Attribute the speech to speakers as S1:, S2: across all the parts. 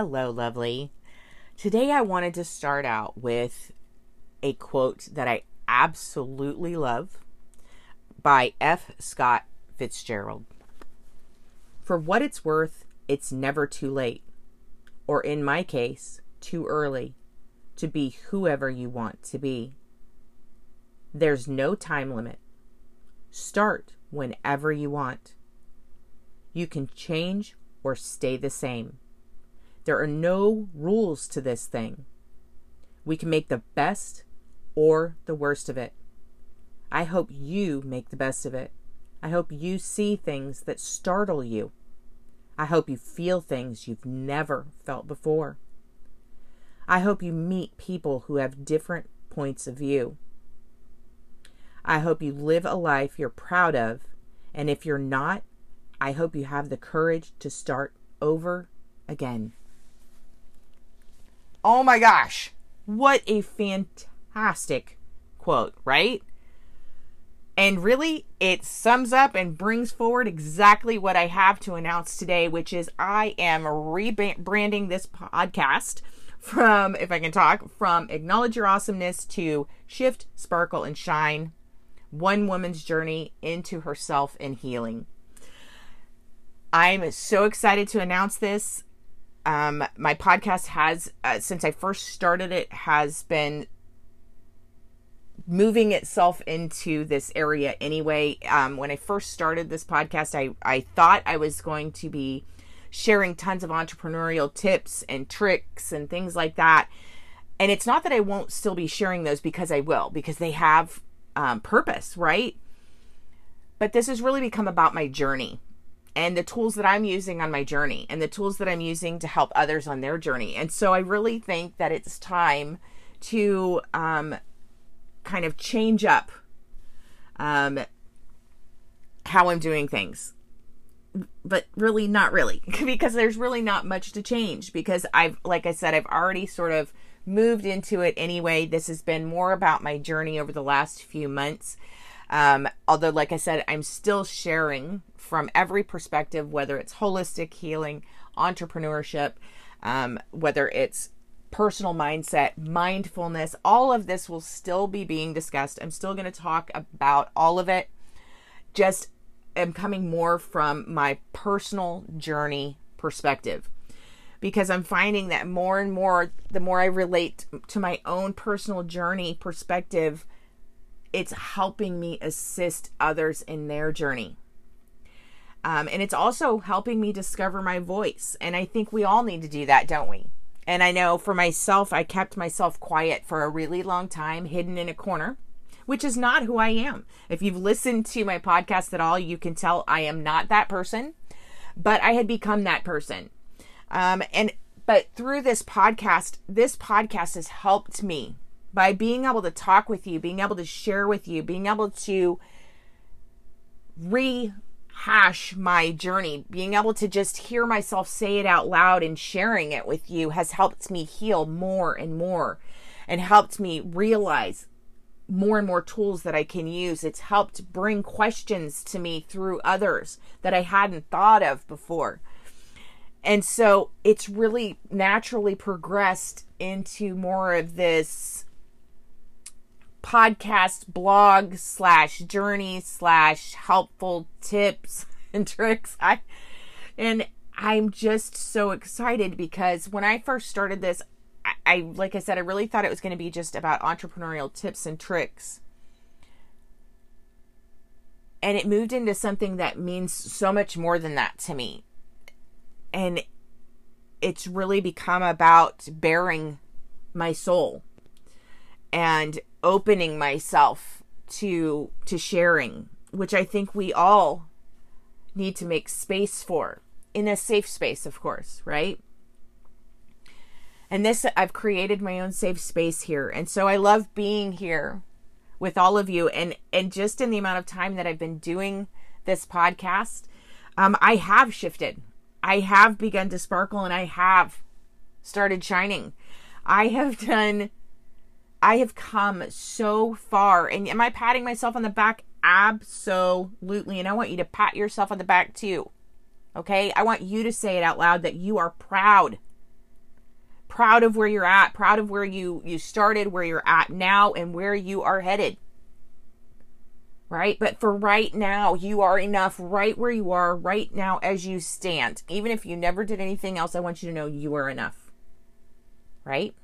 S1: Hello, lovely. Today I wanted to start out with a quote that I absolutely love by F. Scott Fitzgerald. For what it's worth, it's never too late, or in my case, too early, to be whoever you want to be. There's no time limit. Start whenever you want. You can change or stay the same. There are no rules to this thing. We can make the best or the worst of it. I hope you make the best of it. I hope you see things that startle you. I hope you feel things you've never felt before. I hope you meet people who have different points of view. I hope you live a life you're proud of, and if you're not, I hope you have the courage to start over again. Oh my gosh, what a fantastic quote, right? And really, it sums up and brings forward exactly what I have to announce today, which is I am rebranding this podcast from, if I can talk, from Acknowledge Your Awesomeness to Shift, Sparkle, and Shine One Woman's Journey into Herself and Healing. I'm so excited to announce this. Um, my podcast has, uh, since I first started it, has been moving itself into this area anyway. Um, when I first started this podcast, I, I thought I was going to be sharing tons of entrepreneurial tips and tricks and things like that. And it's not that I won't still be sharing those because I will, because they have um, purpose, right? But this has really become about my journey and the tools that I'm using on my journey and the tools that I'm using to help others on their journey. And so I really think that it's time to um, kind of change up um, how I'm doing things. But really, not really, because there's really not much to change. Because I've, like I said, I've already sort of moved into it anyway. This has been more about my journey over the last few months. Um, although, like I said, I'm still sharing from every perspective, whether it's holistic healing, entrepreneurship, um, whether it's personal mindset, mindfulness, all of this will still be being discussed. I'm still going to talk about all of it. Just am coming more from my personal journey perspective because I'm finding that more and more, the more I relate to my own personal journey perspective, it's helping me assist others in their journey. Um, and it's also helping me discover my voice. And I think we all need to do that, don't we? And I know for myself, I kept myself quiet for a really long time, hidden in a corner, which is not who I am. If you've listened to my podcast at all, you can tell I am not that person, but I had become that person. Um, and but through this podcast, this podcast has helped me by being able to talk with you, being able to share with you, being able to rehash my journey. Being able to just hear myself say it out loud and sharing it with you has helped me heal more and more and helped me realize more and more tools that I can use. It's helped bring questions to me through others that I hadn't thought of before. And so it's really naturally progressed into more of this podcast blog slash journey slash helpful tips and tricks. I and I'm just so excited because when I first started this, I, I like I said, I really thought it was going to be just about entrepreneurial tips and tricks. And it moved into something that means so much more than that to me. And it's really become about baring my soul and opening myself to to sharing which i think we all need to make space for in a safe space of course right? And this i've created my own safe space here. And so i love being here with all of you. And and just in the amount of time that i've been doing this podcast um, i have shifted. I have begun to sparkle and i have started shining. I have done I have come so far. And am I patting myself on the back? Absolutely. And I want you to pat yourself on the back too. Okay? I want you to say it out loud that you are proud proud of where you're at, proud of where you you started, where you're at now and where you are headed. Right? But for right now, you are enough right where you are right now as you stand. Even if you never did anything else, I want you to know you are enough. Right?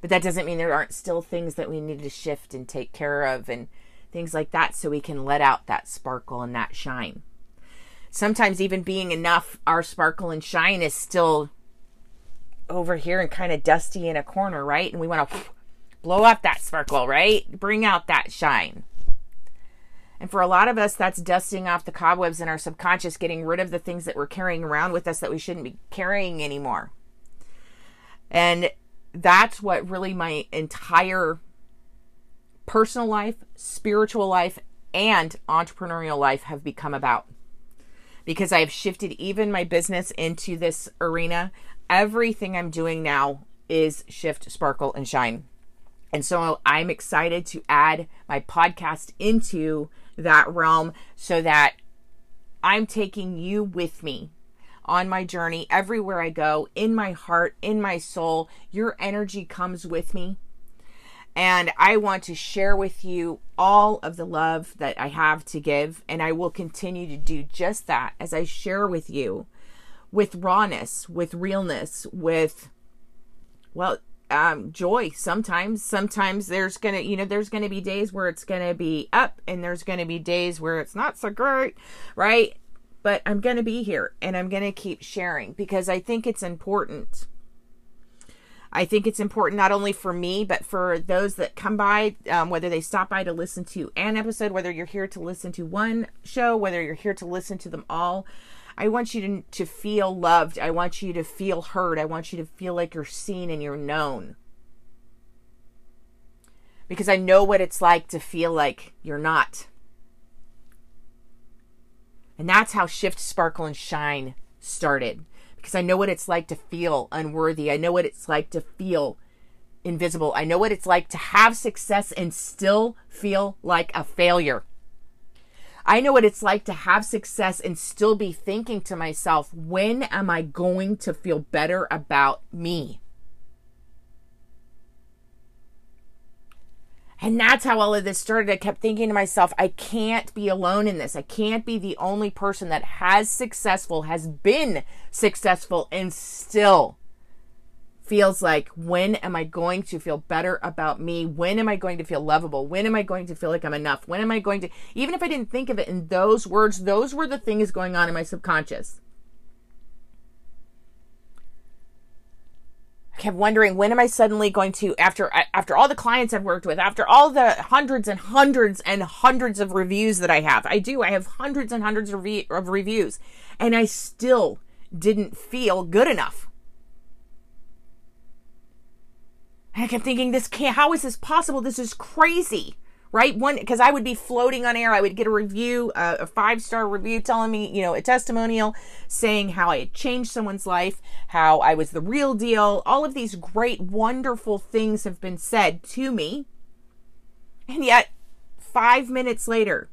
S1: But that doesn't mean there aren't still things that we need to shift and take care of and things like that so we can let out that sparkle and that shine. Sometimes, even being enough, our sparkle and shine is still over here and kind of dusty in a corner, right? And we want to blow up that sparkle, right? Bring out that shine. And for a lot of us, that's dusting off the cobwebs in our subconscious, getting rid of the things that we're carrying around with us that we shouldn't be carrying anymore. And that's what really my entire personal life, spiritual life, and entrepreneurial life have become about. Because I have shifted even my business into this arena everything I'm doing now is shift, sparkle, and shine. And so I'm excited to add my podcast into that realm so that I'm taking you with me on my journey everywhere I go, in my heart, in my soul. Your energy comes with me. And I want to share with you all of the love that I have to give. And I will continue to do just that as I share with you with rawness, with realness, with well, um, joy sometimes. Sometimes there's gonna, you know, there's gonna be days where it's gonna be up, and there's gonna be days where it's not so great, right? But I'm gonna be here, and I'm gonna keep sharing because I think it's important. I think it's important not only for me, but for those that come by, um, whether they stop by to listen to an episode, whether you're here to listen to one show, whether you're here to listen to them all. I want you to, to feel loved. I want you to feel heard. I want you to feel like you're seen and you're known. Because I know what it's like to feel like you're not. And that's how Shift, Sparkle, and Shine started. Because I know what it's like to feel unworthy. I know what it's like to feel invisible. I know what it's like to have success and still feel like a failure. I know what it's like to have success and still be thinking to myself, when am I going to feel better about me? And that's how all of this started. I kept thinking to myself, I can't be alone in this. I can't be the only person that has successful, has been successful, and still feels like when am I going to feel better about me? When am I going to feel lovable? When am I going to feel like I'm enough? When am I going to, even if I didn't think of it in those words, those were the things going on in my subconscious. Kept wondering when am I suddenly going to after after all the clients I've worked with, after all the hundreds and hundreds and hundreds of reviews that I have. I do. I have hundreds and hundreds of, re- of reviews and I still didn't feel good enough. And I kept thinking, this can't, how is this possible? This is crazy, right? One, because I would be floating on air. I would get a review, uh, a five star review telling me, you know, a testimonial saying how I had changed someone's life, how I was the real deal. All of these great, wonderful things have been said to me. And yet, five minutes later,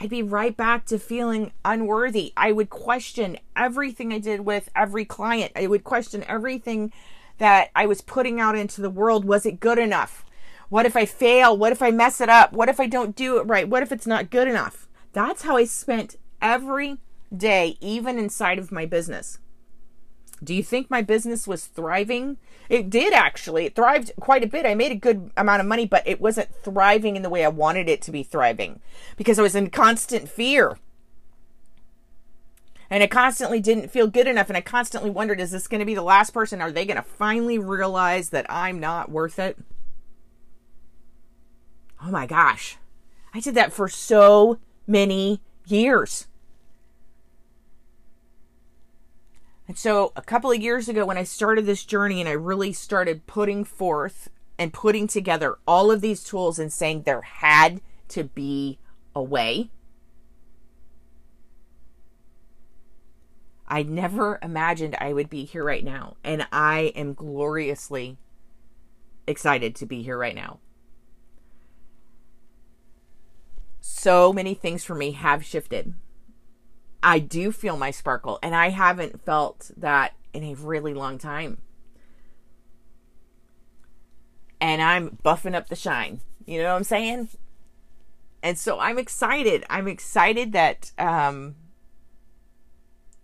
S1: I'd be right back to feeling unworthy. I would question everything I did with every client. I would question everything that I was putting out into the world, was it good enough? What if I fail? What if I mess it up? What if I don't do it right? What if it's not good enough? That's how I spent every day, even inside of my business. Do you think my business was thriving? It did actually. It thrived quite a bit. I made a good amount of money, but it wasn't thriving in the way I wanted it to be thriving because I was in constant fear and I constantly didn't feel good enough. And I constantly wondered, is this going to be the last person? Are they going to finally realize that I'm not worth it? Oh my gosh. I did that for so many years. And so, a couple of years ago, when I started this journey and I really started putting forth and putting together all of these tools and saying there had to be a way, I never imagined I would be here right now. And I am gloriously excited to be here right now. So many things for me have shifted. I do feel my sparkle, and I haven't felt that in a really long time. And I'm buffing up the shine. You know what I'm saying? And so I'm excited. I'm excited that um,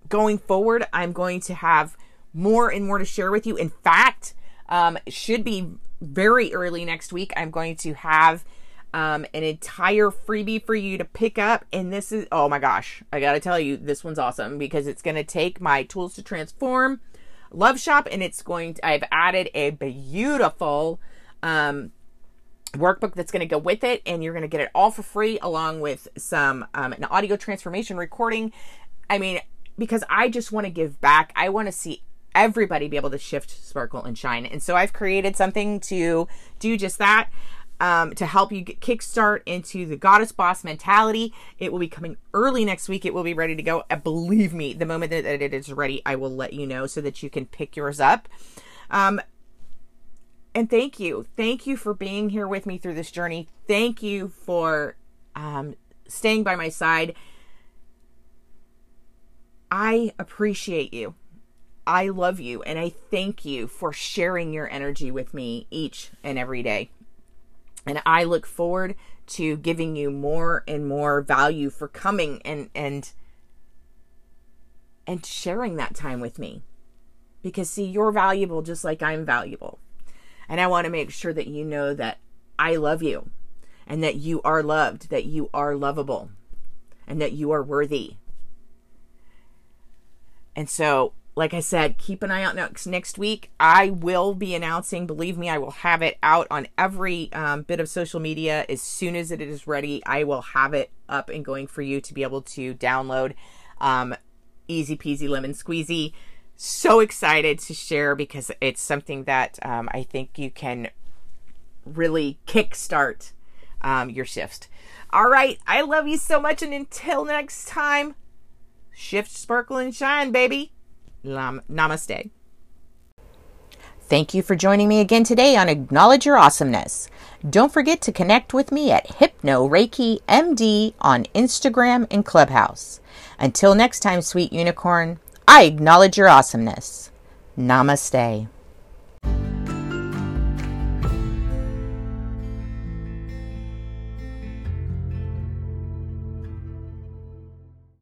S1: going forward, I'm going to have more and more to share with you. In fact, um, should be very early next week. I'm going to have um, an entire freebie for you to pick up. And this is, oh my gosh, I got to tell you, this one's awesome because it's to take my tools to transform love shop and it's going to, I've added a beautiful, um, workbook that's to go with it and you're to get it all for free along with some um, an audio transformation recording. I mean because i just want to give back. I want to see everybody be able to shift sparkle and shine. And so i've created something to do just that um, to help you get kickstart into the goddess boss mentality. It will be coming early next week. It will be ready to go. Uh, believe me, the moment that it is ready, I will let you know so that you can pick yours up. Um, and thank you. Thank you for being here with me through this journey. Thank you for um, staying by my side. I appreciate you. I love you and I thank you for sharing your energy with me each and every day. And I look forward to giving you more and more value for coming and and and sharing that time with me. Because see, you're valuable just like I'm valuable. And I want to make sure that you know that I love you and that you are loved, that you are lovable, and that you are worthy. And so like I said, keep an eye out next next week. I will be announcing. Believe me, I will have it out on every um, bit of social media as soon as it is ready. I will have it up and going for you to be able to download. Um, easy peasy lemon squeezy. So excited to share because it's something that um, I think you can really kickstart um, your shift. All right, I love you so much, and until next time, shift, sparkle, and shine, baby. Namaste. Thank you for joining me again today on Acknowledge Your Awesomeness. Don't forget to connect with me at Hypno Reiki MD on Instagram and Clubhouse. Until next time, sweet unicorn, I acknowledge your awesomeness. Namaste.